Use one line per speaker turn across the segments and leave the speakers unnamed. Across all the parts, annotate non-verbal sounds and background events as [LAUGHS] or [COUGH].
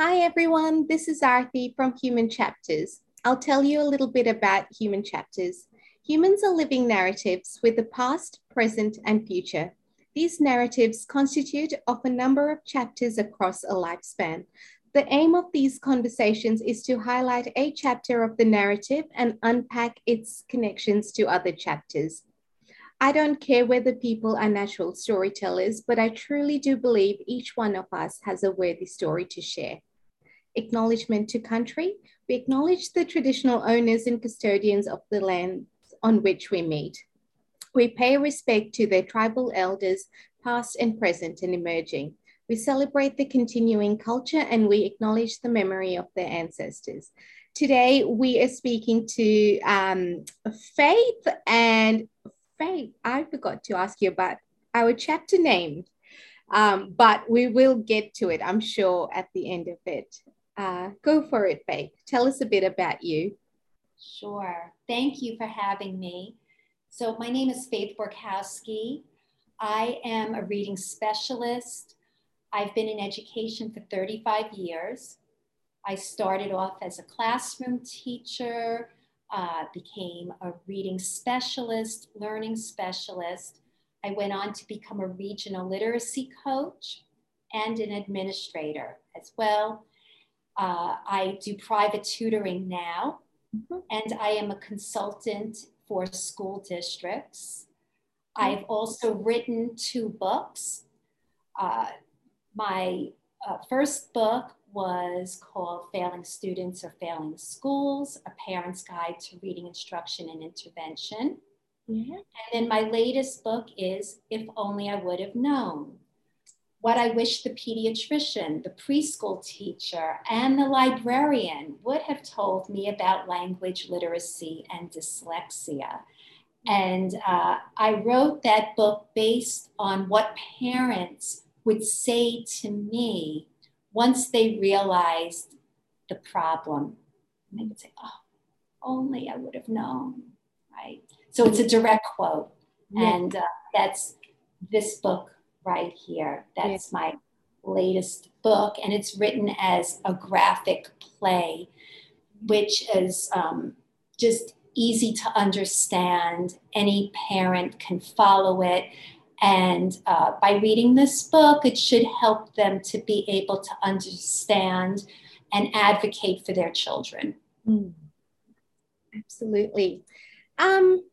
Hi, everyone. This is Arthi from Human Chapters. I'll tell you a little bit about human chapters. Humans are living narratives with a past, present, and future. These narratives constitute of a number of chapters across a lifespan. The aim of these conversations is to highlight a chapter of the narrative and unpack its connections to other chapters. I don't care whether people are natural storytellers, but I truly do believe each one of us has a worthy story to share. Acknowledgement to country. We acknowledge the traditional owners and custodians of the lands on which we meet. We pay respect to their tribal elders, past and present and emerging. We celebrate the continuing culture and we acknowledge the memory of their ancestors. Today, we are speaking to um, Faith and Faith, I forgot to ask you about our chapter name, um, but we will get to it, I'm sure, at the end of it. Uh, go for it, Faith. Tell us a bit about you.
Sure. Thank you for having me. So, my name is Faith Borkowski. I am a reading specialist. I've been in education for 35 years. I started off as a classroom teacher, uh, became a reading specialist, learning specialist. I went on to become a regional literacy coach and an administrator as well. Uh, I do private tutoring now, mm-hmm. and I am a consultant for school districts. I've also written two books. Uh, my uh, first book was called Failing Students or Failing Schools, A Parent's Guide to Reading Instruction and Intervention. Mm-hmm. And then my latest book is If Only I Would Have Known. What I wish the pediatrician, the preschool teacher, and the librarian would have told me about language literacy and dyslexia. And uh, I wrote that book based on what parents would say to me once they realized the problem, they would say, oh, only I would have known, right? So it's a direct quote. Yeah. And uh, that's this book right here. That's yeah. my latest book. And it's written as a graphic play, which is um, just easy to understand. Any parent can follow it. And uh, by reading this book, it should help them to be able to understand and advocate for their children. Mm.
Absolutely. Um,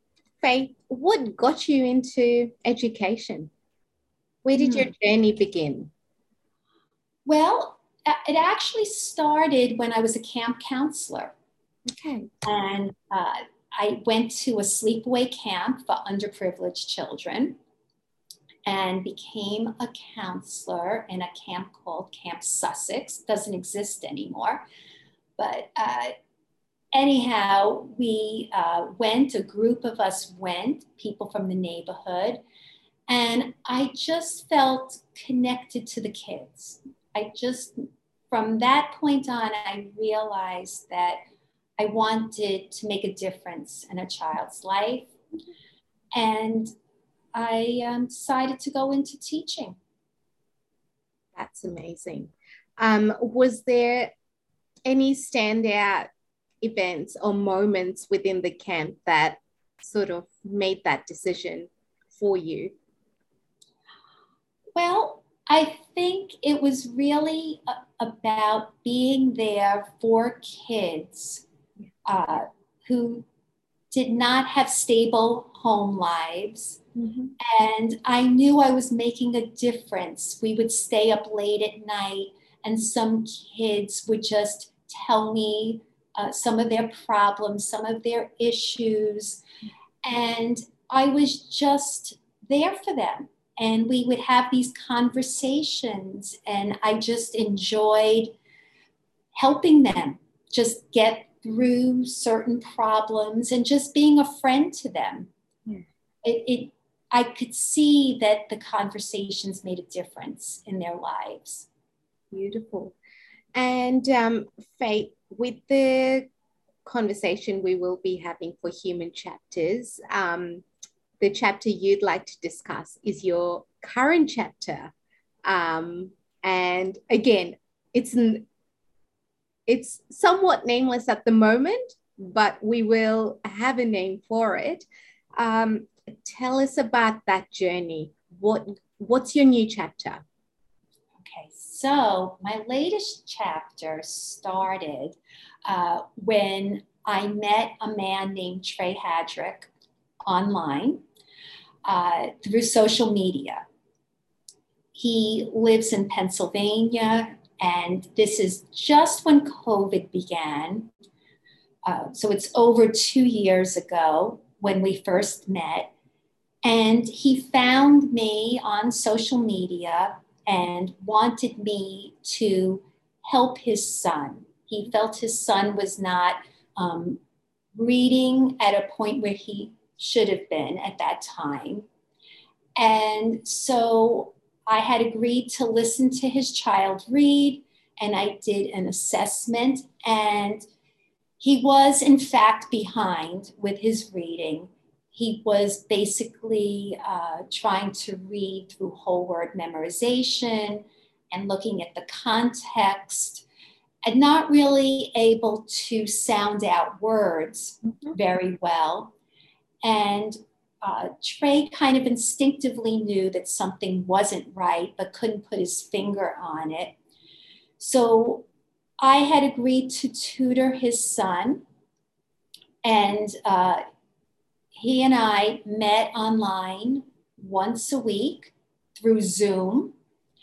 Faith, what got you into education? Where did your journey begin?
Well, it actually started when I was a camp counselor.
Okay.
And uh, I went to a sleepaway camp for underprivileged children and became a counselor in a camp called Camp Sussex. Doesn't exist anymore. But uh, anyhow, we uh, went, a group of us went, people from the neighborhood, and I just felt connected to the kids. I just, from that point on, I realized that I wanted to make a difference in a child's life. And I um, decided to go into teaching.
That's amazing. Um, was there any standout events or moments within the camp that sort of made that decision for you?
Well, I think it was really about being there for kids uh, who did not have stable home lives Mm-hmm. And I knew I was making a difference. We would stay up late at night, and some kids would just tell me uh, some of their problems, some of their issues. And I was just there for them. And we would have these conversations, and I just enjoyed helping them just get through certain problems and just being a friend to them. Yeah. It, it, I could see that the conversations made a difference in their lives.
Beautiful. And um, Faith, with the conversation we will be having for human chapters, um, the chapter you'd like to discuss is your current chapter. Um, and again, it's it's somewhat nameless at the moment, but we will have a name for it. Um, tell us about that journey. What what's your new chapter?
Okay, so my latest chapter started uh, when I met a man named Trey Hadrick online uh, through social media. He lives in Pennsylvania, and this is just when COVID began. Uh, so it's over two years ago when we first met. And he found me on social media and wanted me to help his son. He felt his son was not um, reading at a point where he should have been at that time. And so I had agreed to listen to his child read, and I did an assessment. And he was, in fact, behind with his reading. He was basically uh, trying to read through whole word memorization and looking at the context and not really able to sound out words mm-hmm. very well. And uh, Trey kind of instinctively knew that something wasn't right, but couldn't put his finger on it. So I had agreed to tutor his son, and uh, he and I met online once a week through Zoom.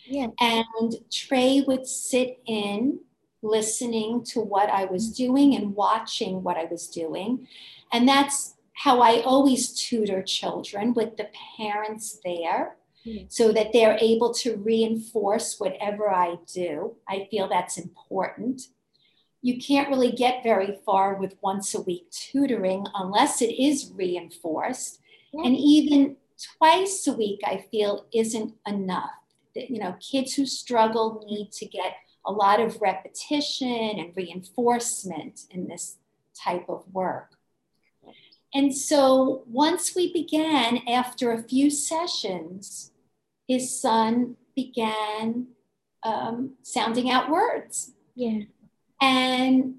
Yeah. And Trey would sit in listening to what I was doing and watching what I was doing. And that's how I always tutor children with the parents there mm. so that they're able to reinforce whatever I do. I feel that's important. You can't really get very far with once a week tutoring unless it is reinforced. Yeah. And even twice a week, I feel isn't enough. You know, kids who struggle need to get a lot of repetition and reinforcement in this type of work. And so once we began, after a few sessions, his son began um, sounding out words.
Yeah.
And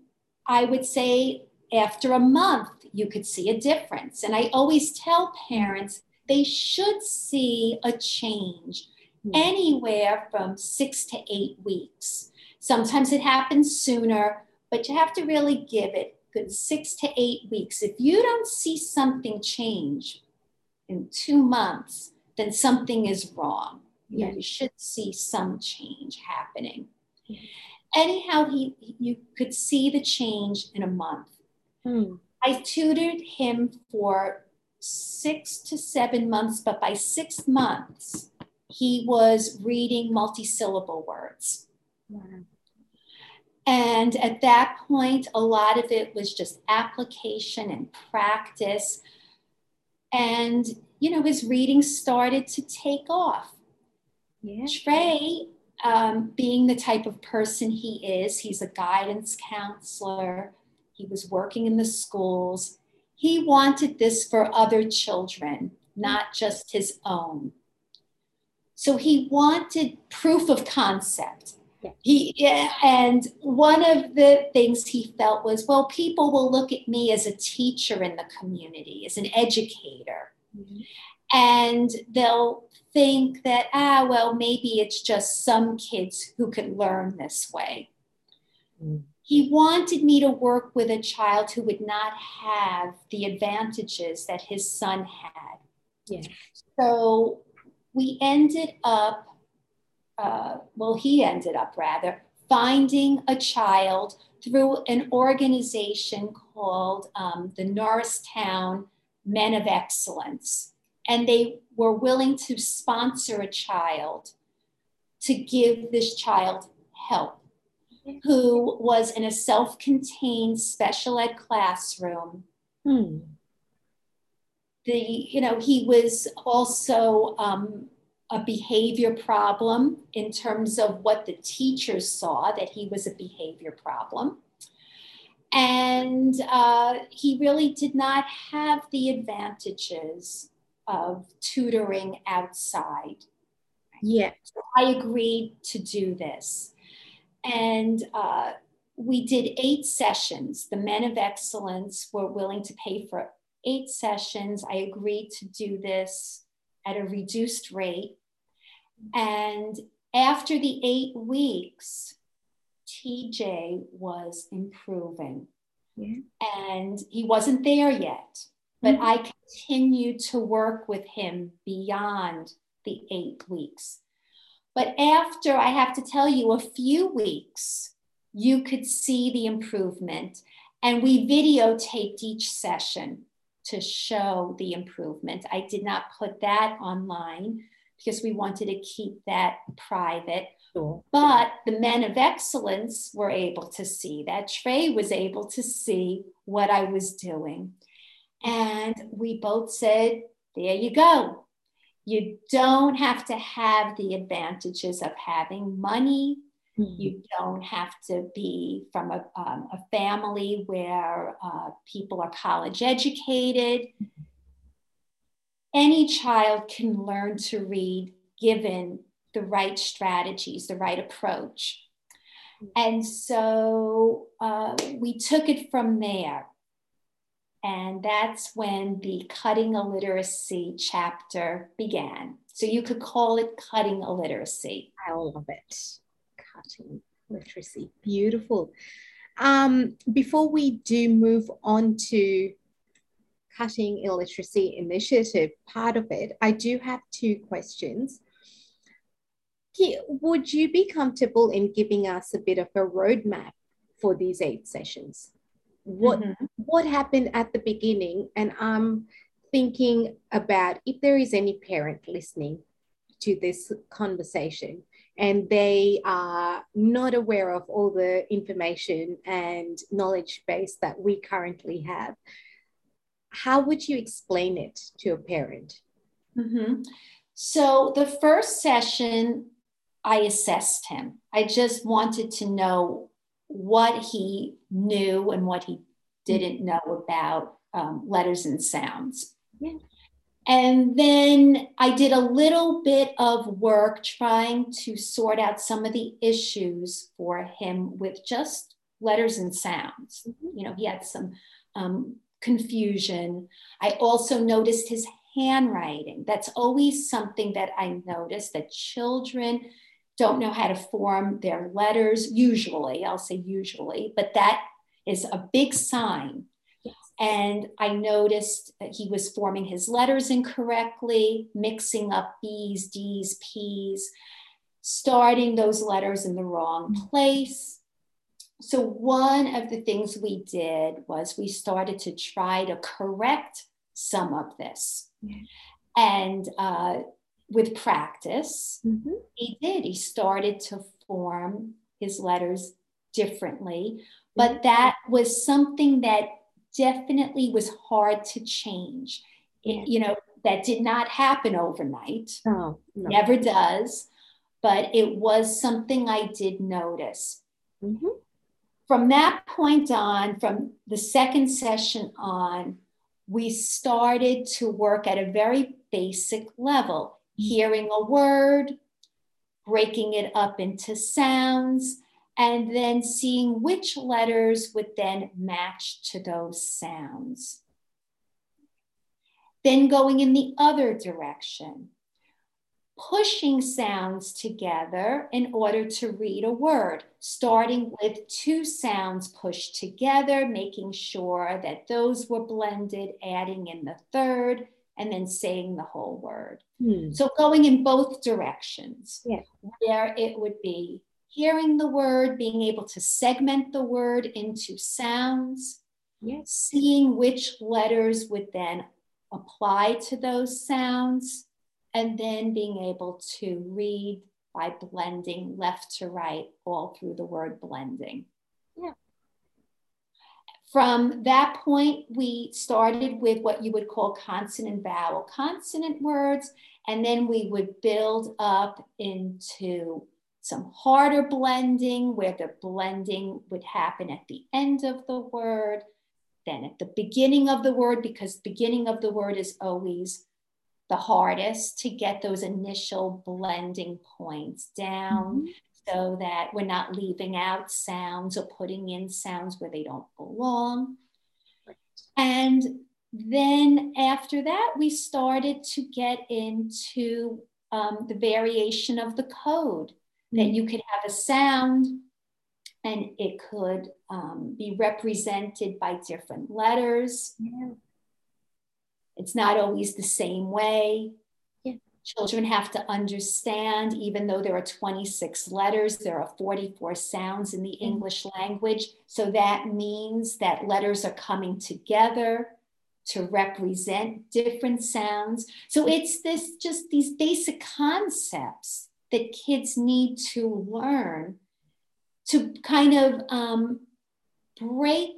I would say after a month, you could see a difference. And I always tell parents they should see a change yeah. anywhere from six to eight weeks. Sometimes it happens sooner, but you have to really give it good six to eight weeks. If you don't see something change in two months, then something is wrong. Yeah. You, you should see some change happening. Yeah. Anyhow, he you could see the change in a month. Hmm. I tutored him for six to seven months, but by six months, he was reading multisyllable words. Wow. And at that point, a lot of it was just application and practice. And, you know, his reading started to take off. Yeah. Trey, um, being the type of person he is, he's a guidance counselor, he was working in the schools. He wanted this for other children, not just his own. So he wanted proof of concept yeah. He yeah, and one of the things he felt was, well, people will look at me as a teacher in the community, as an educator, mm-hmm. and they'll think that ah, well, maybe it's just some kids who can learn this way. Mm-hmm. He wanted me to work with a child who would not have the advantages that his son had. Yeah. So we ended up uh, well, he ended up rather finding a child through an organization called um, the Norristown Men of Excellence. And they were willing to sponsor a child to give this child help who was in a self contained special ed classroom. Hmm. The, you know, he was also um, a behavior problem in terms of what the teachers saw that he was a behavior problem. And uh, he really did not have the advantages of tutoring outside.
Yeah.
So I agreed to do this. And uh, we did eight sessions. The men of excellence were willing to pay for eight sessions. I agreed to do this at a reduced rate. And after the eight weeks, TJ was improving. Yeah. And he wasn't there yet, but mm-hmm. I continued to work with him beyond the eight weeks. But after, I have to tell you, a few weeks, you could see the improvement. And we videotaped each session to show the improvement. I did not put that online because we wanted to keep that private. Sure. But the men of excellence were able to see that. Trey was able to see what I was doing. And we both said, there you go. You don't have to have the advantages of having money. Mm-hmm. You don't have to be from a, um, a family where uh, people are college educated. Any child can learn to read given the right strategies, the right approach. And so uh, we took it from there. And that's when the Cutting Illiteracy chapter began. So you could call it Cutting Illiteracy.
I love it. Cutting Literacy. Beautiful. Um, before we do move on to Cutting Illiteracy Initiative, part of it, I do have two questions. Would you be comfortable in giving us a bit of a roadmap for these eight sessions? what mm-hmm. what happened at the beginning and i'm thinking about if there is any parent listening to this conversation and they are not aware of all the information and knowledge base that we currently have how would you explain it to a parent
mm-hmm. so the first session i assessed him i just wanted to know what he knew and what he didn't know about um, letters and sounds. Yeah. And then I did a little bit of work trying to sort out some of the issues for him with just letters and sounds. Mm-hmm. You know, he had some um, confusion. I also noticed his handwriting. That's always something that I notice that children don't know how to form their letters, usually, I'll say usually, but that is a big sign. And I noticed that he was forming his letters incorrectly, mixing up B's, D's, P's, starting those letters in the wrong place. So, one of the things we did was we started to try to correct some of this. And uh, with practice, mm-hmm. he did. He started to form his letters differently, but mm-hmm. that was something that definitely was hard to change. It, you know, that did not happen overnight, no. never does, but it was something I did notice. Mm-hmm. From that point on, from the second session on, we started to work at a very basic level mm-hmm. hearing a word, breaking it up into sounds, and then seeing which letters would then match to those sounds. Then going in the other direction, pushing sounds together in order to read a word, starting with two sounds pushed together, making sure that those were blended, adding in the third, and then saying the whole word. Hmm. So going in both directions, yeah. where it would be hearing the word, being able to segment the word into sounds, yes. seeing which letters would then apply to those sounds, and then being able to read by blending left to right all through the word blending. Yeah. From that point, we started with what you would call consonant vowel consonant words, and then we would build up into some harder blending where the blending would happen at the end of the word, then at the beginning of the word, because beginning of the word is always the hardest to get those initial blending points down. Mm-hmm. so that we're not leaving out sounds or putting in sounds where they don't belong. And then after that, we started to get into um, the variation of the code mm-hmm. that you could have a sound and it could um, be represented by different letters. Yeah. It's not always the same way. Yeah. Children have to understand, even though there are 26 letters, there are 44 sounds in the mm-hmm. English language. So that means that letters are coming together to represent different sounds. So it's this just these basic concepts that kids need to learn to kind of um, break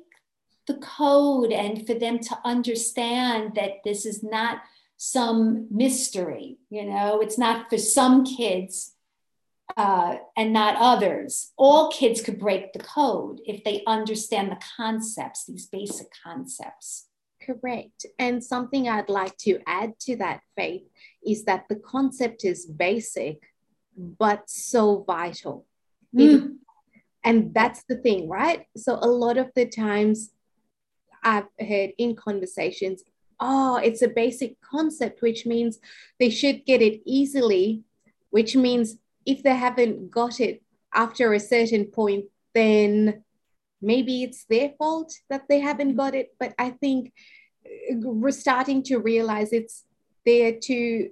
the code and for them to understand that this is not some mystery, you know, it's not for some kids uh, and not others. All kids could break the code if they understand the concepts, these basic concepts.
Correct. And something I'd like to add to that, Faith, is that the concept is basic, but so vital. Mm. It, and that's the thing, right? So a lot of the times I've heard in conversations, oh, it's a basic concept, which means they should get it easily, which means if they haven't got it after a certain point, then maybe it's their fault that they haven't got it. But I think we're starting to realize it's there to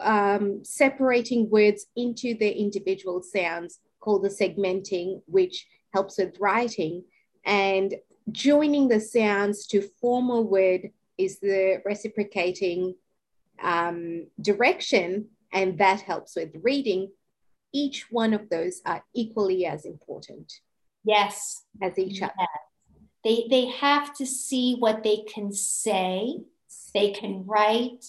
um, separating words into their individual sounds called the segmenting, which helps with writing. And joining the sounds to form a word is the reciprocating um, direction, and that helps with reading. Each one of those are equally as important.
Yes.
As each yes. other.
They, they have to see what they can say, they can write,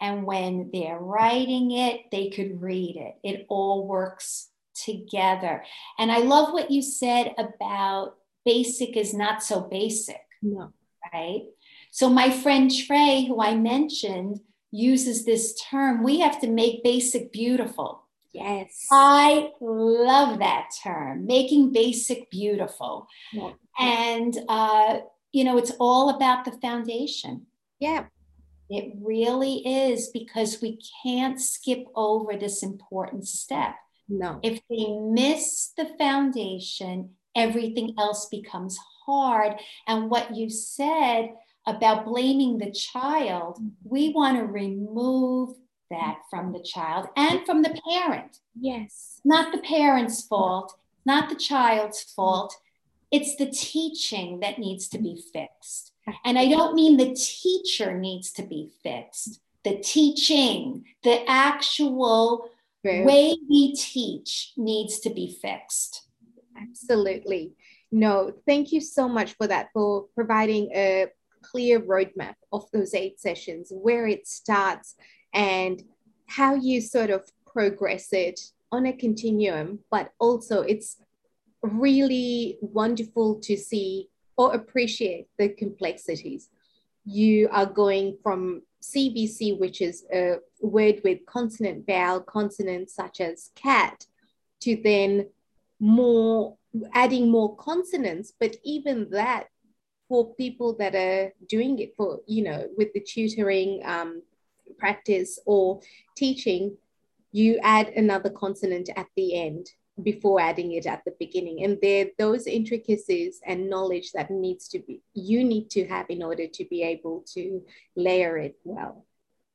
and when they're writing it, they could read it. It all works together. And I love what you said about basic is not so basic.
No.
Right? So my friend Trey, who I mentioned, uses this term we have to make basic beautiful.
Yes.
I love that term, making basic beautiful. Yeah. And, uh, you know, it's all about the foundation.
Yeah.
It really is because we can't skip over this important step.
No.
If they miss the foundation, everything else becomes hard. And what you said about blaming the child, mm-hmm. we want to remove that from the child and from the parent.
Yes.
Not the parent's fault, not the child's fault. It's the teaching that needs to be fixed. And I don't mean the teacher needs to be fixed, the teaching, the actual way we teach needs to be fixed.
Absolutely. No, thank you so much for that, for providing a clear roadmap of those eight sessions, where it starts and how you sort of progress it on a continuum, but also it's really wonderful to see or appreciate the complexities. You are going from CVC, which is a word with consonant vowel consonants such as cat, to then more adding more consonants, but even that for people that are doing it for, you know, with the tutoring um, practice or teaching, you add another consonant at the end before adding it at the beginning. And there those intricacies and knowledge that needs to be you need to have in order to be able to layer it well.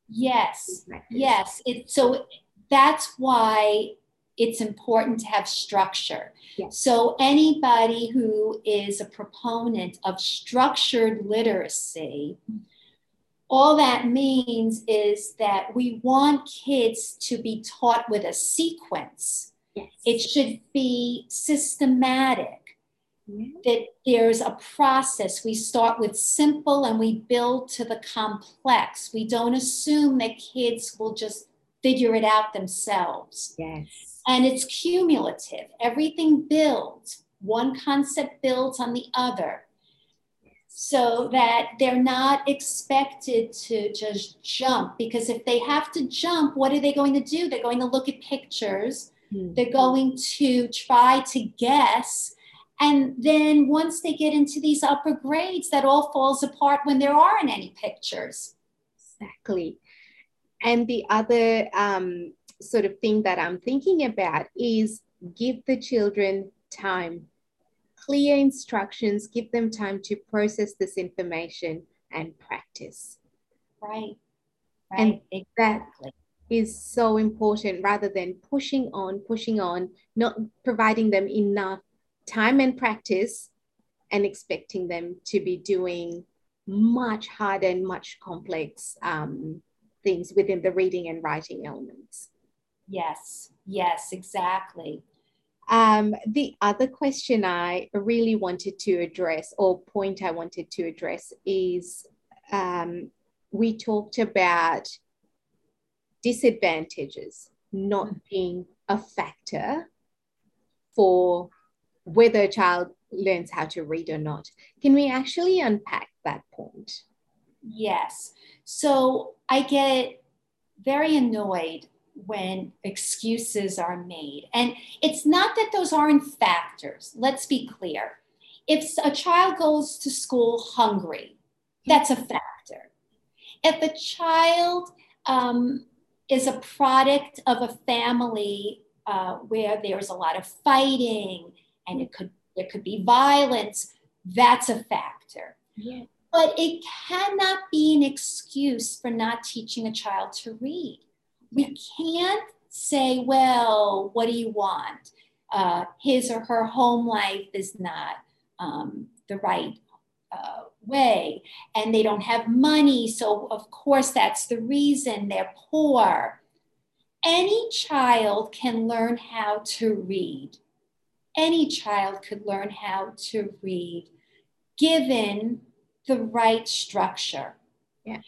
Yes. Yes. It so that's why it's important to have structure. Yes. So anybody who is a proponent of structured literacy, all that means is that we want kids to be taught with a sequence.
Yes.
It should be systematic. That there's a process. We start with simple and we build to the complex. We don't assume that kids will just figure it out themselves.
Yes.
And it's cumulative. Everything builds. One concept builds on the other so that they're not expected to just jump because if they have to jump what are they going to do they're going to look at pictures Mm. They're going to try to guess. And then once they get into these upper grades, that all falls apart when there aren't any pictures.
Exactly. And the other um, sort of thing that I'm thinking about is give the children time, clear instructions, give them time to process this information and practice.
Right.
Right. And exactly. that is so important rather than pushing on, pushing on, not providing them enough time and practice and expecting them to be doing much harder and much complex um, things within the reading and writing elements.
Yes, yes, exactly.
Um, the other question I really wanted to address, or point I wanted to address, is um, we talked about disadvantages not mm. being a factor for whether a child learns how to read or not. Can we actually unpack that point?
Yes. So I get very annoyed when excuses are made. And it's not that those aren't factors. Let's be clear. If a child goes to school hungry, that's a factor. If a child um, is a product of a family uh, where there's a lot of fighting and it could there could be violence, that's a factor. Yeah. But it cannot be an excuse for not teaching a child to read. We can't say, well, what do you want? Uh, his or her home life is not um, the right uh, way, and they don't have money. So, of course, that's the reason they're poor. Any child can learn how to read. Any child could learn how to read given the right structure.
Yeah.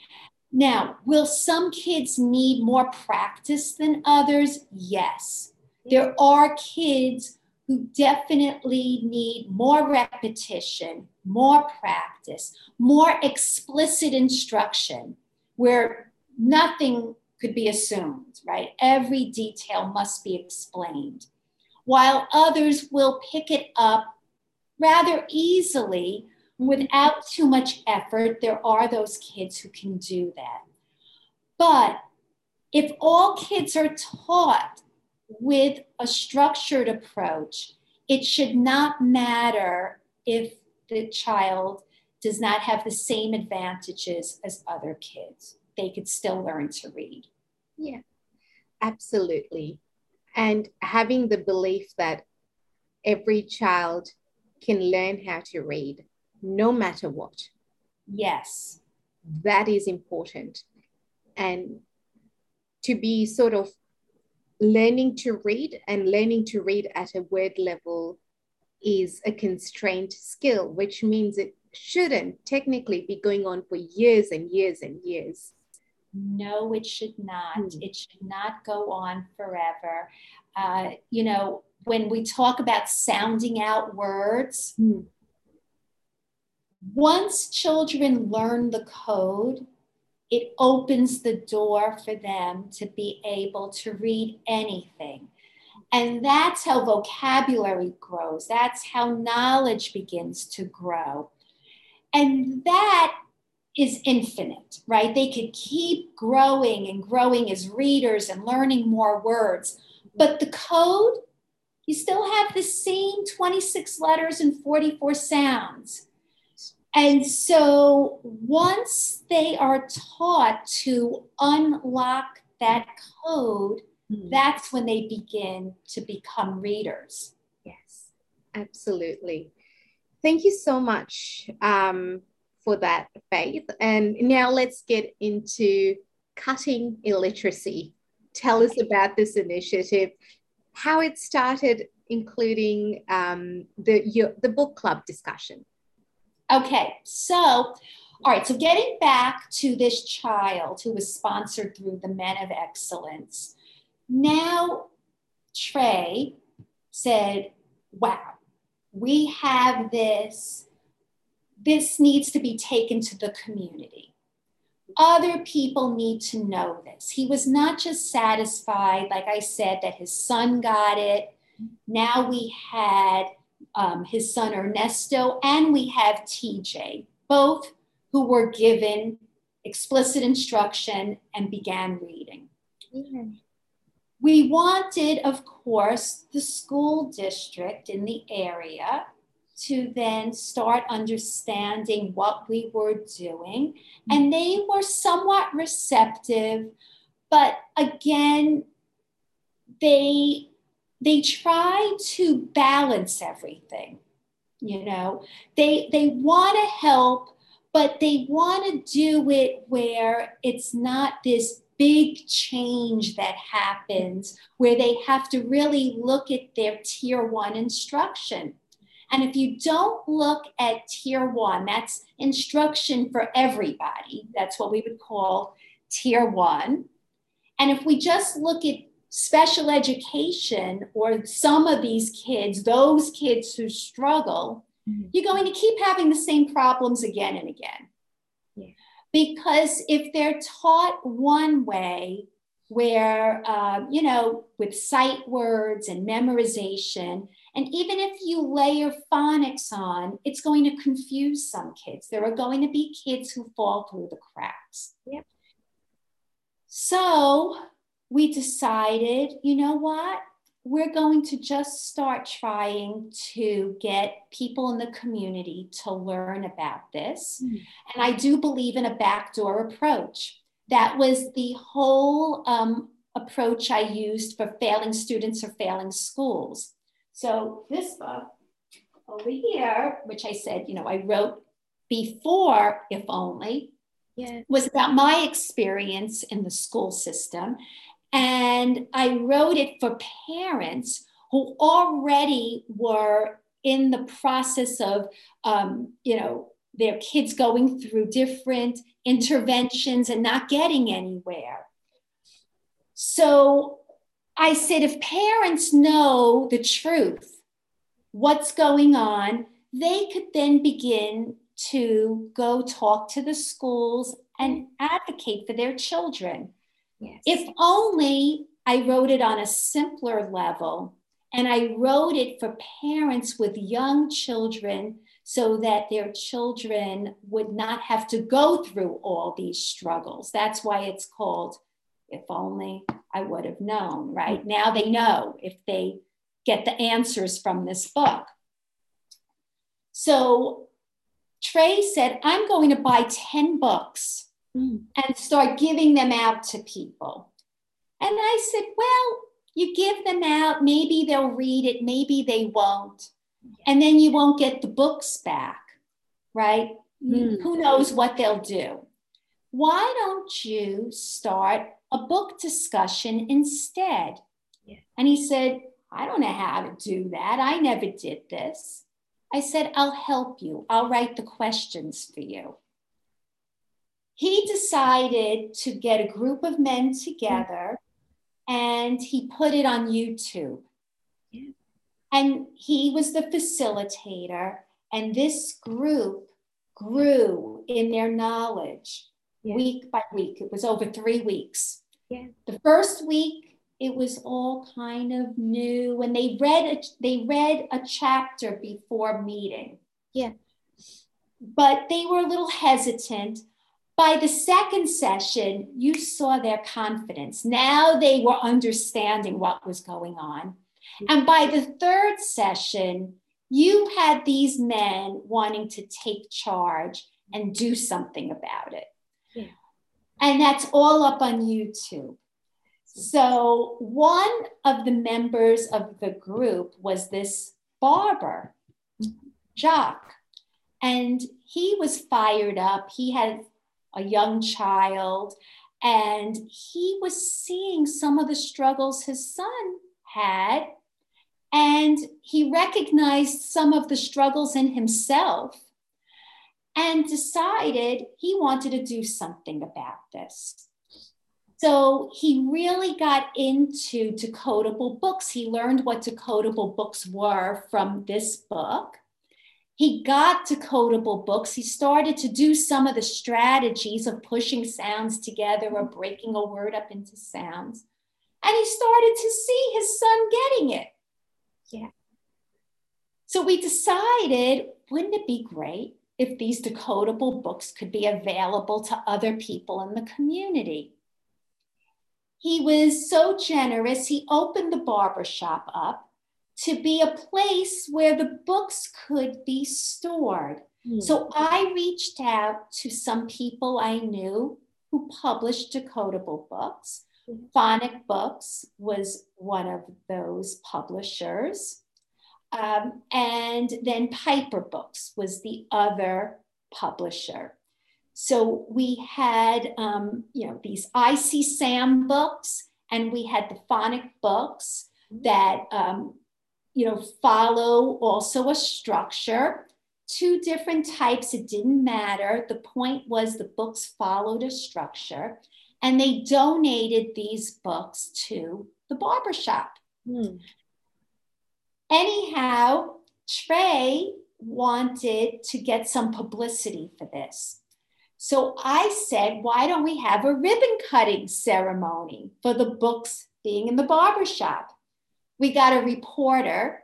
Now, will some kids need more practice than others? Yes. There are kids who definitely need more repetition, more practice, more explicit instruction where nothing could be assumed, right? Every detail must be explained. While others will pick it up rather easily without too much effort, there are those kids who can do that. But if all kids are taught with a structured approach, it should not matter if the child does not have the same advantages as other kids. They could still learn to read.
Yeah, absolutely. And having the belief that every child can learn how to read no matter what.
Yes.
That is important. And to be sort of learning to read and learning to read at a word level is a constrained skill, which means it shouldn't technically be going on for years and years and years.
No, it should not. Mm. It should not go on forever. Uh, you know, when we talk about sounding out words, mm. Once children learn the code, it opens the door for them to be able to read anything. And that's how vocabulary grows. That's how knowledge begins to grow. And that is infinite, right? They could keep growing and growing as readers and learning more words. But the code, you still have the same 26 letters and 44 sounds. And so once they are taught to unlock that code, mm. that's when they begin to become readers.
Yes, absolutely. Thank you so much um, for that, Faith. And now let's get into cutting illiteracy. Tell us about this initiative, how it started, including um, the, your, the book club discussion.
Okay, so, all right, so getting back to this child who was sponsored through the Men of Excellence, now Trey said, wow, we have this, this needs to be taken to the community. other people need to know this. He was not just satisfied, like I said, that his son got it. Now we had um, his son Ernesto and we have TJ, both who were given explicit instruction and began reading. Yeah. We wanted, of course, the school district in the area to then start understanding what we were doing. And they were somewhat receptive, but again, they they try to balance everything. You know, they they want to help, but they want to do it where it's not this big change that happens where they have to really look at their tier one instruction. And if you don't look at tier one, that's instruction for everybody. That's what we would call tier one. And if we just look at special education or some of these kids, those kids who struggle, mm-hmm. you're going to keep having the same problems again and again. Yeah. Because if they're taught one way, where, uh, you know, with sight words and memorization, and even if you layer phonics on, it's going to confuse some kids. There are going to be kids who fall through the cracks. Yep. So we decided, you know what? we're going to just start trying to get people in the community to learn about this. Mm. And I do believe in a backdoor approach. That was the whole um, approach I used for failing students or failing schools. So this book over here, which I said, you know, I wrote before, if only, yeah. was about my experience in the school system and I wrote it for parents who already were in the process of, um, you know, their kids going through different interventions and not getting anywhere. So I said, if parents know the truth, what's going on, they could then begin to go talk to the schools and advocate for their children. Yes. If only I wrote it on a simpler level and I wrote it for parents with young children so that their children would not have to go through all these struggles. That's why it's called If Only I Would Have Known, right? Mm-hmm. Now they know if they get the answers from this book. So Trey said, I'm going to buy 10 books mm. and start giving them out to people. And I said, Well, you give them out, maybe they'll read it, maybe they won't. And then you won't get the books back, right? Mm. Who knows what they'll do? Why don't you start a book discussion instead? Yeah. And he said, I don't know how to do that. I never did this. I said, I'll help you. I'll write the questions for you he decided to get a group of men together and he put it on YouTube. Yeah. And he was the facilitator, and this group grew in their knowledge yeah. week by week. It was over three weeks. Yeah. The first week, it was all kind of new, and they read a, they read a chapter before meeting.
Yeah.
But they were a little hesitant by the second session, you saw their confidence. Now they were understanding what was going on. And by the third session, you had these men wanting to take charge and do something about it. Yeah. And that's all up on YouTube. So, one of the members of the group was this barber, mm-hmm. Jacques, and he was fired up. He had a young child, and he was seeing some of the struggles his son had. And he recognized some of the struggles in himself and decided he wanted to do something about this. So he really got into decodable books. He learned what decodable books were from this book. He got decodable books. He started to do some of the strategies of pushing sounds together or breaking a word up into sounds. And he started to see his son getting it.
Yeah.
So we decided, wouldn't it be great if these decodable books could be available to other people in the community? He was so generous, he opened the barbershop up to be a place where the books could be stored. Mm. So I reached out to some people I knew who published decodable books. Mm. Phonic Books was one of those publishers. Um, and then Piper Books was the other publisher. So we had, um, you know, these I See Sam books, and we had the phonic books that, um, you know, follow also a structure. Two different types, it didn't matter. The point was the books followed a structure, and they donated these books to the barbershop. Hmm. Anyhow, Trey wanted to get some publicity for this. So I said, why don't we have a ribbon cutting ceremony for the books being in the barbershop? We got a reporter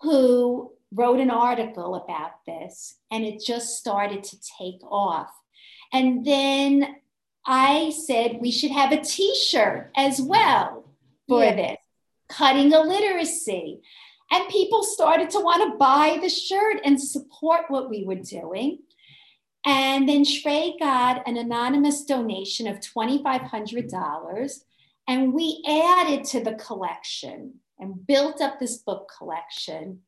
who wrote an article about this, and it just started to take off. And then I said we should have a t shirt as well for yeah. this cutting illiteracy. And people started to want to buy the shirt and support what we were doing. And then Trey got an anonymous donation of $2,500. And we added to the collection and built up this book collection.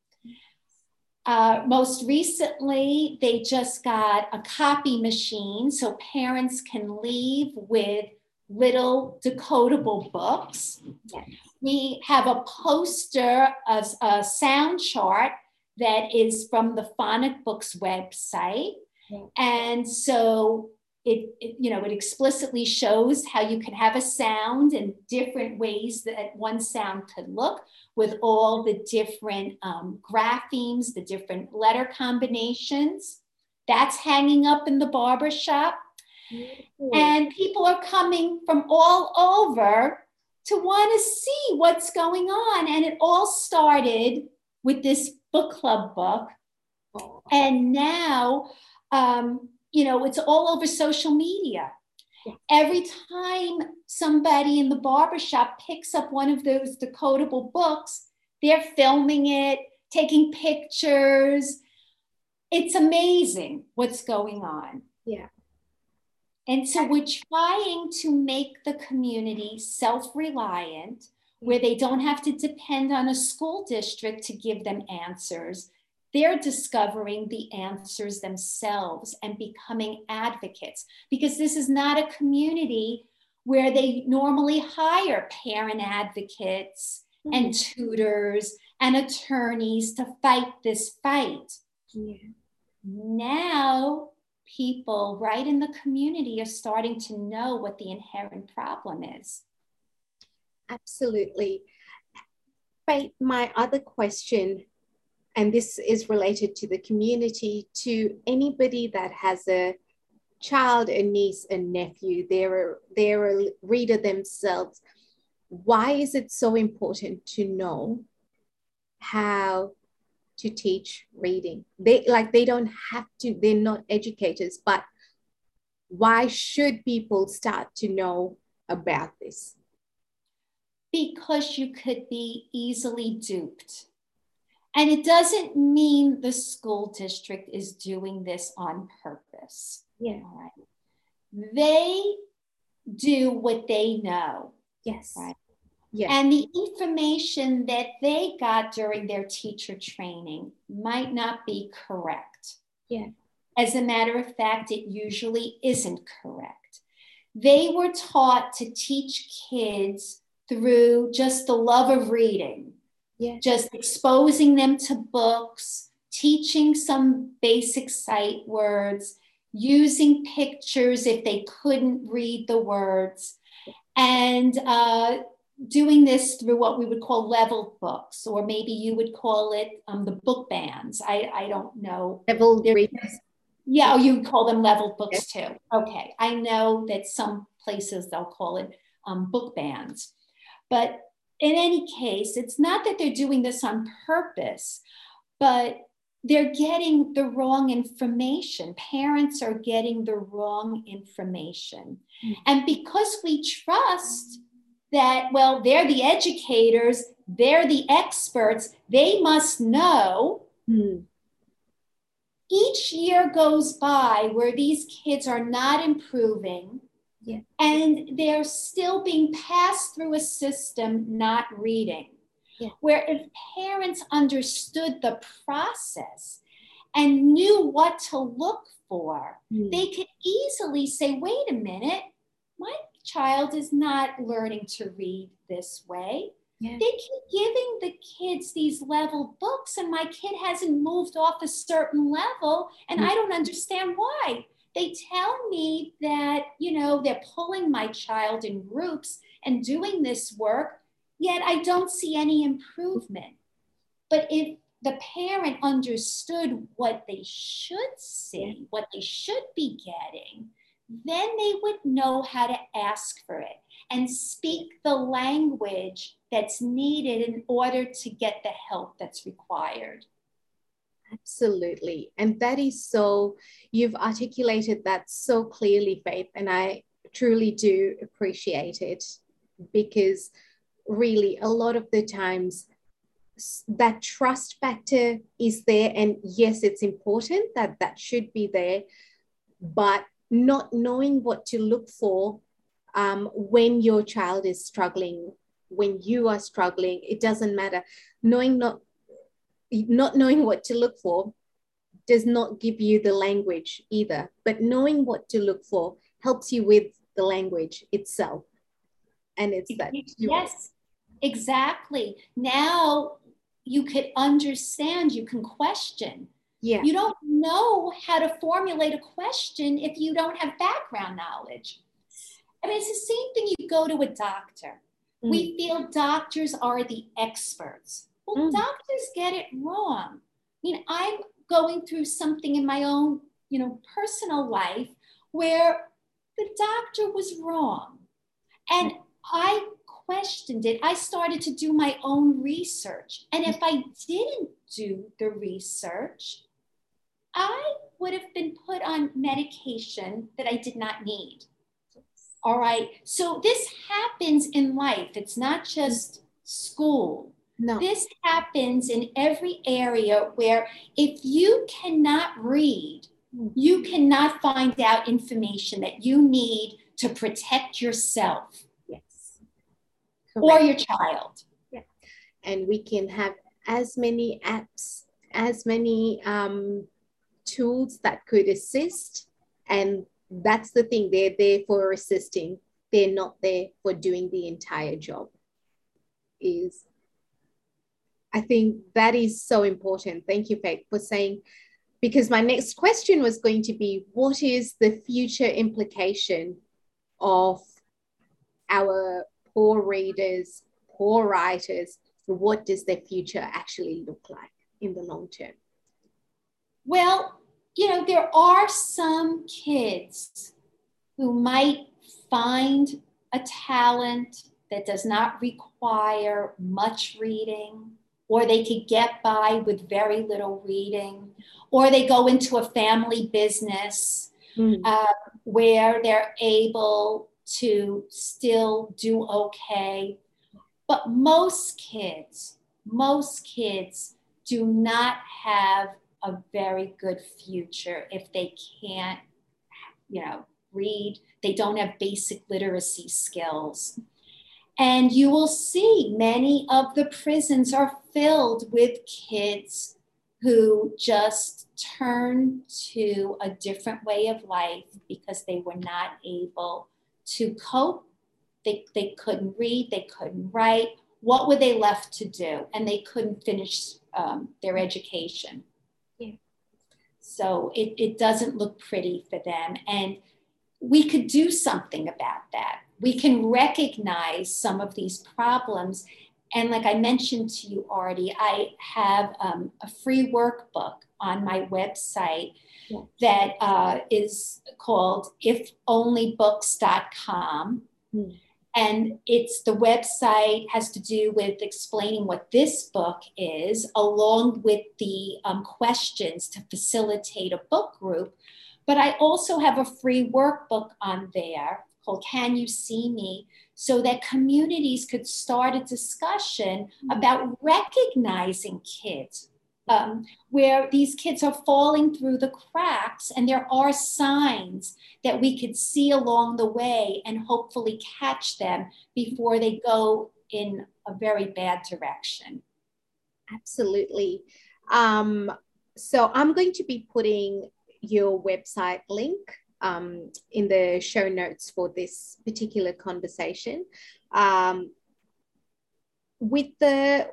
Uh, most recently, they just got a copy machine so parents can leave with little decodable books. We have a poster, a, a sound chart that is from the Phonic Books website. And so it, it, you know, it explicitly shows how you can have a sound and different ways that one sound could look with all the different um, graphemes, the different letter combinations. That's hanging up in the barber shop. Mm-hmm. And people are coming from all over to want to see what's going on. And it all started with this book club book. And now, um, you know, it's all over social media. Every time somebody in the barbershop picks up one of those decodable books, they're filming it, taking pictures. It's amazing what's going on.
Yeah.
And so we're trying to make the community self reliant, where mm-hmm. they don't have to depend on a school district to give them answers. They're discovering the answers themselves and becoming advocates because this is not a community where they normally hire parent advocates mm-hmm. and tutors and attorneys to fight this fight. Yeah. Now people right in the community are starting to know what the inherent problem is.
Absolutely. But my other question, and this is related to the community, to anybody that has a child, a niece, a nephew, they're a, they're a reader themselves. Why is it so important to know how to teach reading. They like they don't have to, they're not educators, but why should people start to know about this?
Because you could be easily duped. And it doesn't mean the school district is doing this on purpose.
Yeah.
Right. They do what they know.
Yes.
Right. Yes. And the information that they got during their teacher training might not be correct.
Yeah.
As a matter of fact, it usually isn't correct. They were taught to teach kids through just the love of reading,
yeah.
just exposing them to books, teaching some basic sight words, using pictures if they couldn't read the words, and uh, doing this through what we would call leveled books, or maybe you would call it um, the book bands. I, I don't know.
Level readers.
Yeah, oh, you call them leveled books yes. too. Okay. I know that some places they'll call it um, book bands. But in any case, it's not that they're doing this on purpose, but they're getting the wrong information. Parents are getting the wrong information. Mm-hmm. And because we trust that, well, they're the educators, they're the experts, they must know. Mm-hmm. Each year goes by where these kids are not improving. Yeah. And they're still being passed through a system not reading. Yeah. Where if parents understood the process and knew what to look for, mm. they could easily say, wait a minute, my child is not learning to read this way. Yeah. They keep giving the kids these level books, and my kid hasn't moved off a certain level, and mm. I don't understand why. They tell me that, you know, they're pulling my child in groups and doing this work, yet I don't see any improvement. But if the parent understood what they should see, what they should be getting, then they would know how to ask for it and speak the language that's needed in order to get the help that's required.
Absolutely. And that is so, you've articulated that so clearly, Faith, and I truly do appreciate it because really a lot of the times that trust factor is there and yes it's important that that should be there but not knowing what to look for um, when your child is struggling when you are struggling it doesn't matter knowing not not knowing what to look for does not give you the language either but knowing what to look for helps you with the language itself and it's that
yes exactly now you could understand, you can question. Yeah. You don't know how to formulate a question if you don't have background knowledge. I mean, it's the same thing you go to a doctor. Mm. We feel doctors are the experts. Well, mm. doctors get it wrong. I mean, I'm going through something in my own, you know, personal life where the doctor was wrong. And. I questioned it, I started to do my own research. And if I didn't do the research, I would have been put on medication that I did not need. All right. So this happens in life. It's not just school. No. This happens in every area where if you cannot read, you cannot find out information that you need to protect yourself Yes. or your child.
Yeah. And we can have as many apps, as many um, tools that could assist. And that's the thing, they're there for assisting. They're not there for doing the entire job. Is I think that is so important. Thank you, Faith, for saying, because my next question was going to be what is the future implication of our poor readers, poor writers, what does their future actually look like in the long term?
Well, you know, there are some kids who might find a talent that does not require much reading, or they could get by with very little reading, or they go into a family business mm. uh, where they're able to still do okay. But most kids, most kids do not have a very good future if they can't, you know, read, they don't have basic literacy skills. And you will see many of the prisons are filled with kids who just turn to a different way of life because they were not able to cope. They, they couldn't read, they couldn't write. What were they left to do? And they couldn't finish um, their education. Yeah. So it, it doesn't look pretty for them. And we could do something about that. We can recognize some of these problems. And like I mentioned to you already, I have um, a free workbook on my website yeah. that uh, is called ifonlybooks.com. Mm. And it's the website has to do with explaining what this book is, along with the um, questions to facilitate a book group. But I also have a free workbook on there called Can You See Me? So that communities could start a discussion mm-hmm. about recognizing kids um, where these kids are falling through the cracks, and there are signs that we could see along the way and hopefully catch them before they go in a very bad direction.
Absolutely. Um, so I'm going to be putting your website link um, in the show notes for this particular conversation. Um, with the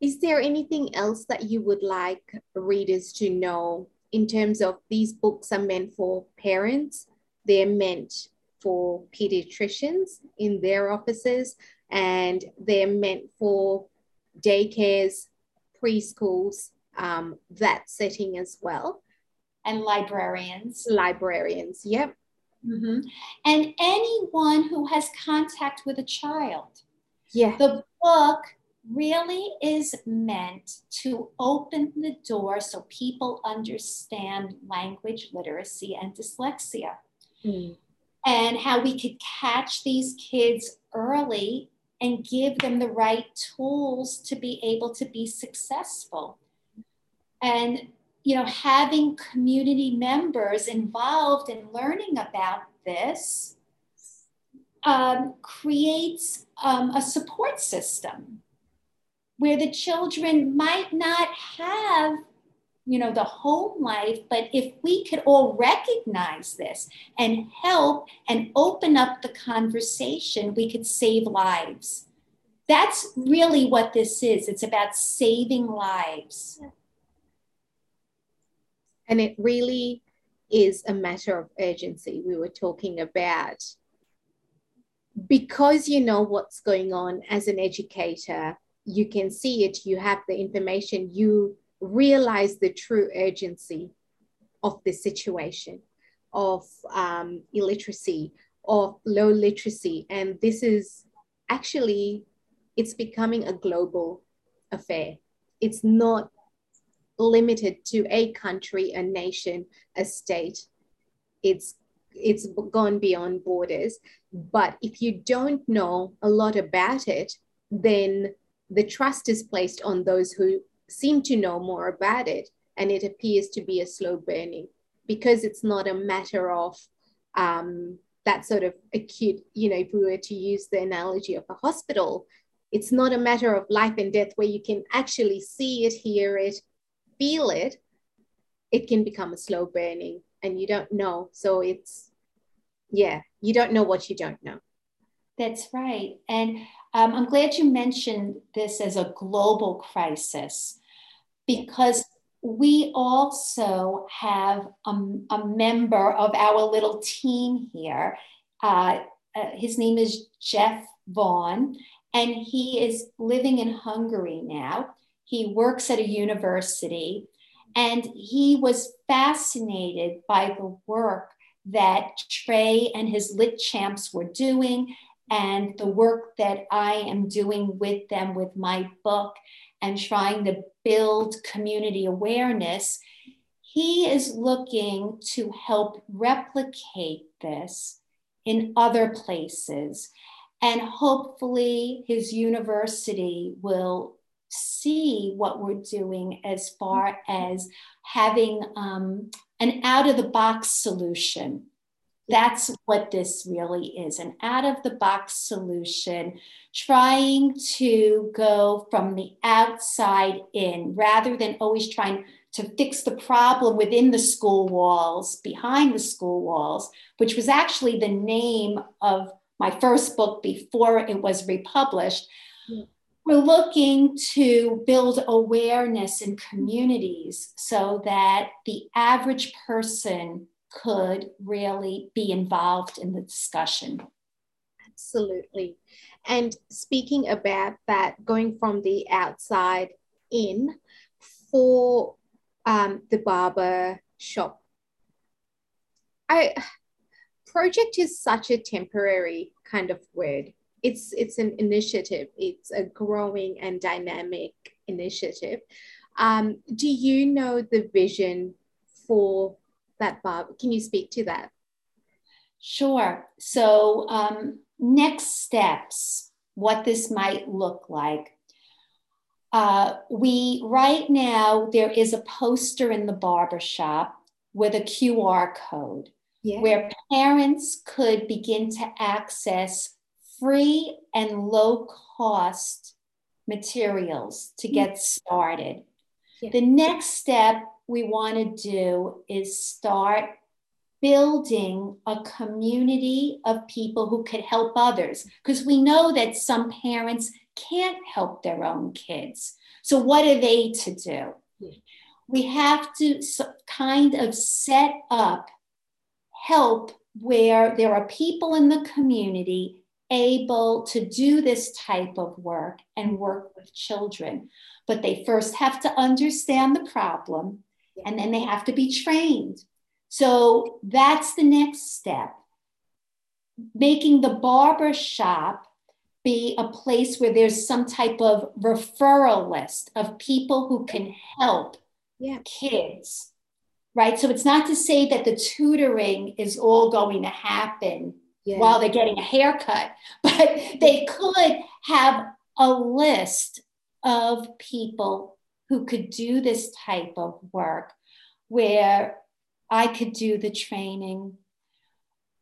is there anything else that you would like readers to know in terms of these books are meant for parents they're meant for pediatricians in their offices and they're meant for daycares preschools um, that setting as well
and librarians
librarians yep
mm-hmm. and anyone who has contact with a child
yeah
the book really is meant to open the door so people understand language literacy and dyslexia. Mm. And how we could catch these kids early and give them the right tools to be able to be successful. And you know, having community members involved in learning about this um, creates um, a support system where the children might not have you know the home life but if we could all recognize this and help and open up the conversation we could save lives. That's really what this is. It's about saving lives
and it really is a matter of urgency we were talking about because you know what's going on as an educator you can see it, you have the information, you realize the true urgency of the situation, of um, illiteracy, of low literacy. And this is actually, it's becoming a global affair. It's not limited to a country, a nation, a state. It's it's gone beyond borders. But if you don't know a lot about it, then the trust is placed on those who seem to know more about it. And it appears to be a slow burning because it's not a matter of um, that sort of acute, you know, if we were to use the analogy of a hospital, it's not a matter of life and death where you can actually see it, hear it, feel it. It can become a slow burning and you don't know. So it's, yeah, you don't know what you don't know.
That's right. And um, I'm glad you mentioned this as a global crisis because we also have a, a member of our little team here. Uh, uh, his name is Jeff Vaughn, and he is living in Hungary now. He works at a university, and he was fascinated by the work that Trey and his lit champs were doing and the work that I am doing with them with my book and trying to build community awareness, he is looking to help replicate this in other places. And hopefully, his university will see what we're doing as far as having um, an out of the box solution that's what this really is an out of the box solution, trying to go from the outside in rather than always trying to fix the problem within the school walls, behind the school walls, which was actually the name of my first book before it was republished. We're looking to build awareness in communities so that the average person could really be involved in the discussion.
Absolutely. And speaking about that, going from the outside in for um, the barber shop, I [SIGHS] project is such a temporary kind of word. It's it's an initiative. It's a growing and dynamic initiative. Um, do you know the vision for that barber? Can you speak to that?
Sure. So, um, next steps, what this might look like. Uh, we right now there is a poster in the barber shop with a QR code yeah. where parents could begin to access free and low cost materials to mm. get started. Yeah. The next step we want to do is start building a community of people who could help others because we know that some parents can't help their own kids. So, what are they to do? Yeah. We have to kind of set up help where there are people in the community able to do this type of work and work with children. But they first have to understand the problem and then they have to be trained. So that's the next step. Making the barber shop be a place where there's some type of referral list of people who can help yeah. kids right? So it's not to say that the tutoring is all going to happen yeah. while they're getting a haircut, [LAUGHS] but they could have a list of people who could do this type of work where I could do the training.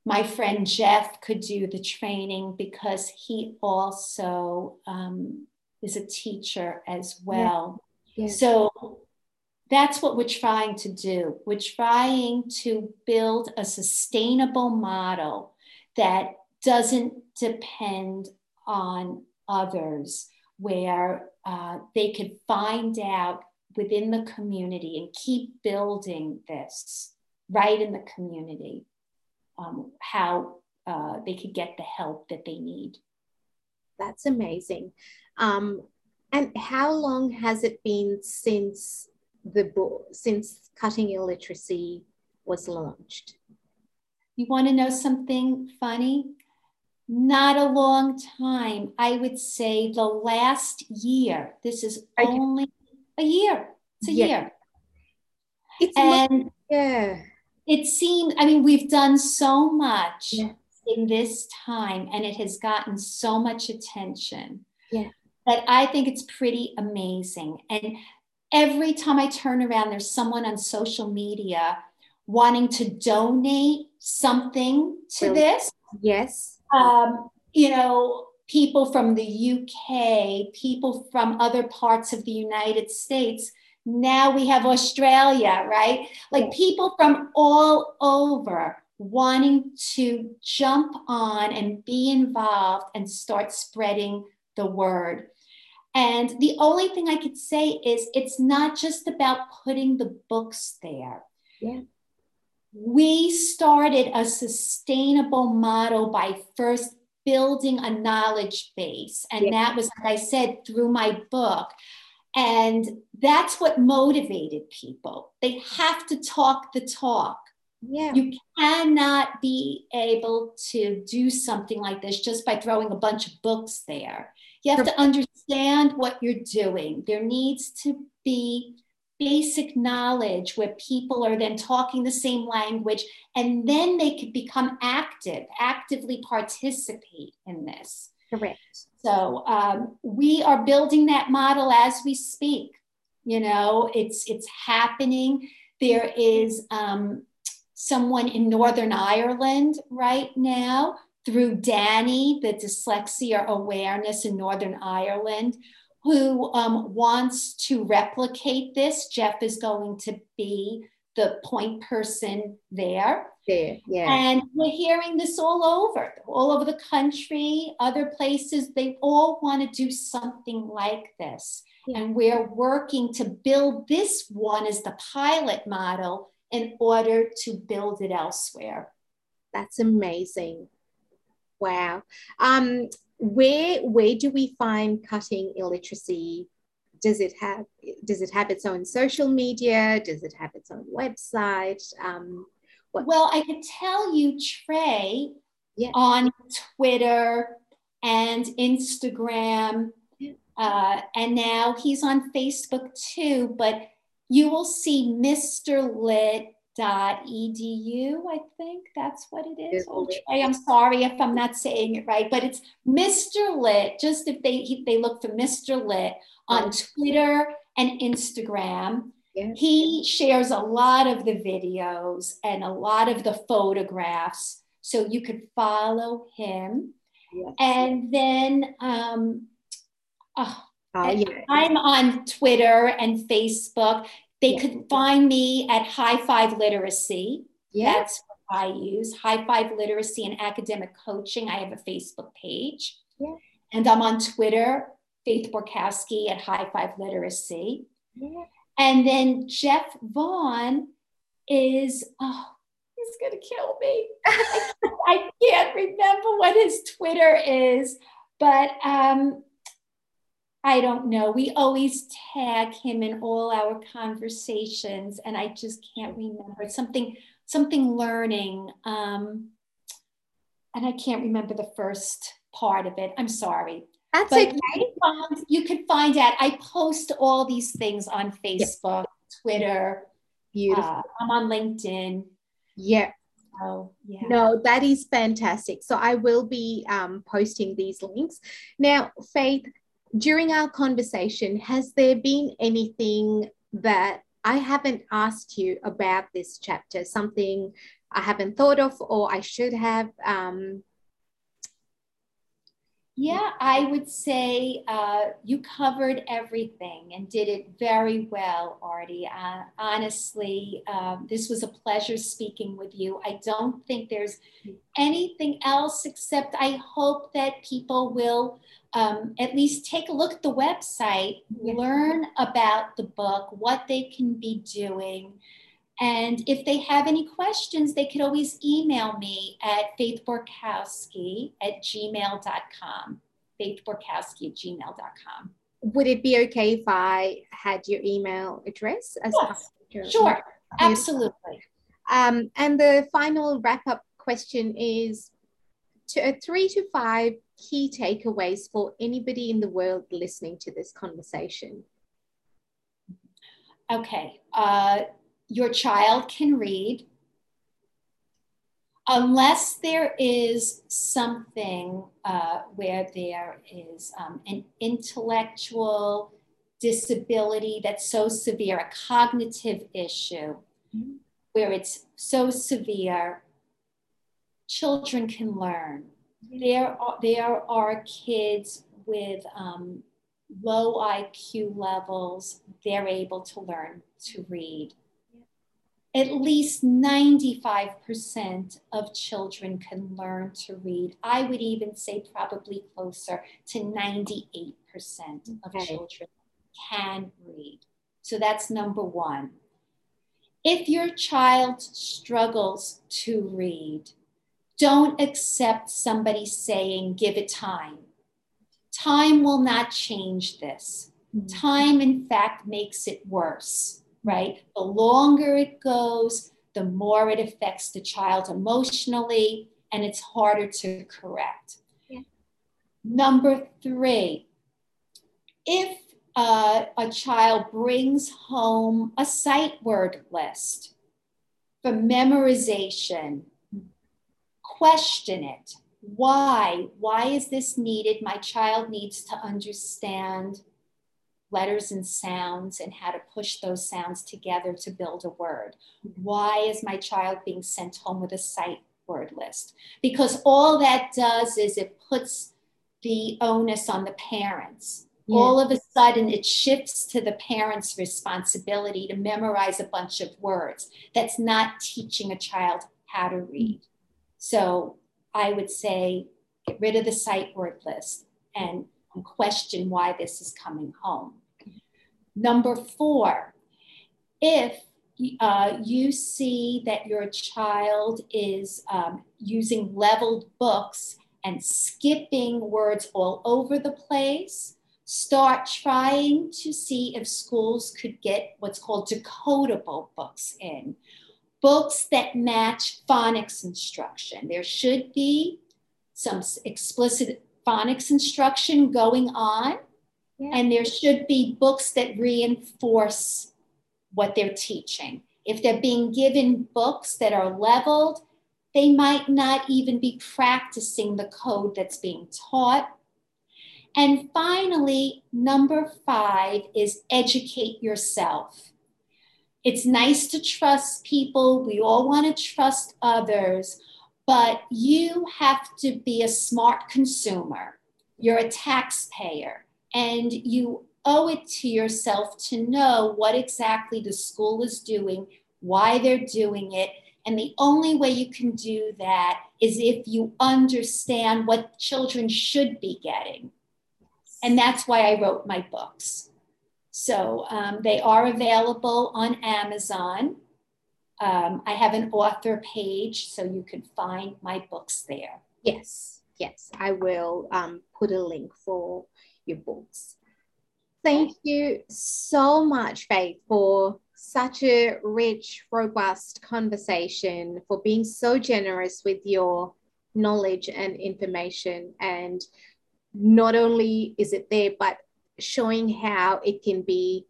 My friend Jeff could do the training because he also um, is a teacher as well. Yeah. Yeah. So that's what we're trying to do. We're trying to build a sustainable model that doesn't depend on others, where uh, they could find out within the community and keep building this right in the community um, how uh, they could get the help that they need.
That's amazing. Um, and how long has it been since the book since Cutting Illiteracy was launched.
You want to know something funny? Not a long time. I would say the last year. This is only a year. It's a yeah. year. It's and yeah. It seems, I mean, we've done so much yeah. in this time and it has gotten so much attention. Yeah. That I think it's pretty amazing. And every time I turn around, there's someone on social media wanting to donate something to this.
Yes.
Um, you know, people from the UK, people from other parts of the United States. Now we have Australia, right? Like yes. people from all over wanting to jump on and be involved and start spreading the word. And the only thing I could say is it's not just about putting the books there. Yeah. We started a sustainable model by first building a knowledge base. And yeah. that was, like I said, through my book. And that's what motivated people. They have to talk the talk. Yeah. You cannot be able to do something like this just by throwing a bunch of books there. You have to understand what you're doing. There needs to be basic knowledge where people are then talking the same language and then they could become active, actively participate in this.
Correct.
So um, we are building that model as we speak. You know, it's it's happening. There is um, someone in Northern Ireland right now through Danny, the dyslexia awareness in Northern Ireland, who um, wants to replicate this. Jeff is going to be the point person there.
There, yeah.
And we're hearing this all over, all over the country, other places. They all want to do something like this. Yeah. And we're working to build this one as the pilot model in order to build it elsewhere.
That's amazing. Wow. Um, where where do we find cutting illiteracy? Does it have does it have its own social media? Does it have its own website? Um?
Well, I could tell you, Trey, yeah. on Twitter and Instagram, uh, and now he's on Facebook too. But you will see Mr. Lit edu i think that's what it is. Oh, i'm sorry if i'm not saying it right but it's mr lit just if they they look for mr lit on twitter and instagram. He shares a lot of the videos and a lot of the photographs so you could follow him. Yes. and then um, oh, uh, yeah. i'm on twitter and facebook they yeah. could find me at High Five Literacy. Yeah. That's what I use. High Five Literacy and Academic Coaching. I have a Facebook page. Yeah. And I'm on Twitter, Faith Borkowski at High Five Literacy. Yeah. And then Jeff Vaughn is, oh, he's going to kill me. I, [LAUGHS] I, can't remember what his Twitter is, but um, I don't know. We always tag him in all our conversations, and I just can't remember something. Something learning, um, and I can't remember the first part of it. I'm sorry.
That's but okay.
You can, find, you can find out. I post all these things on Facebook, Twitter.
Beautiful. Uh,
I'm on LinkedIn.
Yeah. Oh, yeah. No, that is fantastic. So I will be um, posting these links. Now, Faith, during our conversation, has there been anything that I haven't asked you about this chapter, something I haven't thought of or I should have? Um,
yeah, I would say uh, you covered everything and did it very well, Artie. Uh, honestly, um, this was a pleasure speaking with you. I don't think there's anything else except I hope that people will um, at least take a look at the website, learn about the book, what they can be doing. And if they have any questions, they could always email me at faithborkowski at gmail.com. Faithborkowski at gmail.com.
Would it be okay if I had your email address?
As yes, sure, absolutely.
Um, and the final wrap up question is to a three to five key takeaways for anybody in the world listening to this conversation?
Okay. Uh, your child can read. Unless there is something uh, where there is um, an intellectual disability that's so severe, a cognitive issue, mm-hmm. where it's so severe, children can learn there are, there are kids with um, low IQ levels, they're able to learn to read. At least 95% of children can learn to read. I would even say probably closer to 98% of okay. children can read. So that's number one. If your child struggles to read, don't accept somebody saying, give it time. Time will not change this. Mm-hmm. Time, in fact, makes it worse, right? The longer it goes, the more it affects the child emotionally, and it's harder to correct. Yeah. Number three, if uh, a child brings home a sight word list for memorization, question it. Why? Why is this needed? My child needs to understand letters and sounds and how to push those sounds together to build a word. Why is my child being sent home with a sight word list? Because all that does is it puts the onus on the parents. Yeah. All of a sudden, it shifts to the parent's responsibility to memorize a bunch of words. That's not teaching a child how to read. So I would say get rid of the sight word list and, question why this is coming home. Number four, if uh, you see that your child is um, using leveled books and skipping words all over the place, start trying to see if schools could get what's called decodable books in. Books that match phonics instruction. There should be some explicit phonics instruction going on, yeah. and there should be books that reinforce what they're teaching. If they're being given books that are leveled, they might not even be practicing the code that's being taught. And finally, number five is educate yourself. It's nice to trust people. We all want to trust others, but you have to be a smart consumer. You're a taxpayer and you owe it to yourself to know what exactly the school is doing, why they're doing it. And the only way you can do that is if you understand what children should be getting. And that's why I wrote my books. So um, they are available on Amazon. Um, I have an author page, so you can find my books there.
Yes, yes, I will um, put a link for your books. Thank you so much, Faith, for such a rich, robust conversation, for being so generous with your knowledge and information. And not only is it there, but showing how it can be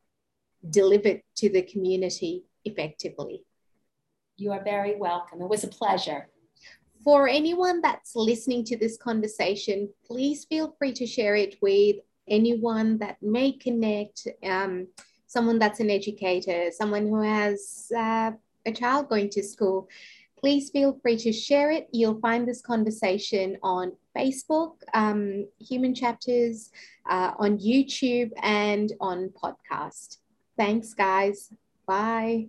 delivered to the community effectively.
You are very welcome. It was a pleasure.
For anyone that's listening to this conversation, please feel free to share it with anyone that may connect, um, someone that's an educator, someone who has uh, a child going to school. Please feel free to share it. You'll find this conversation on Facebook, um, Human Chapters, uh, on YouTube, and on podcast. Thanks, guys. Bye.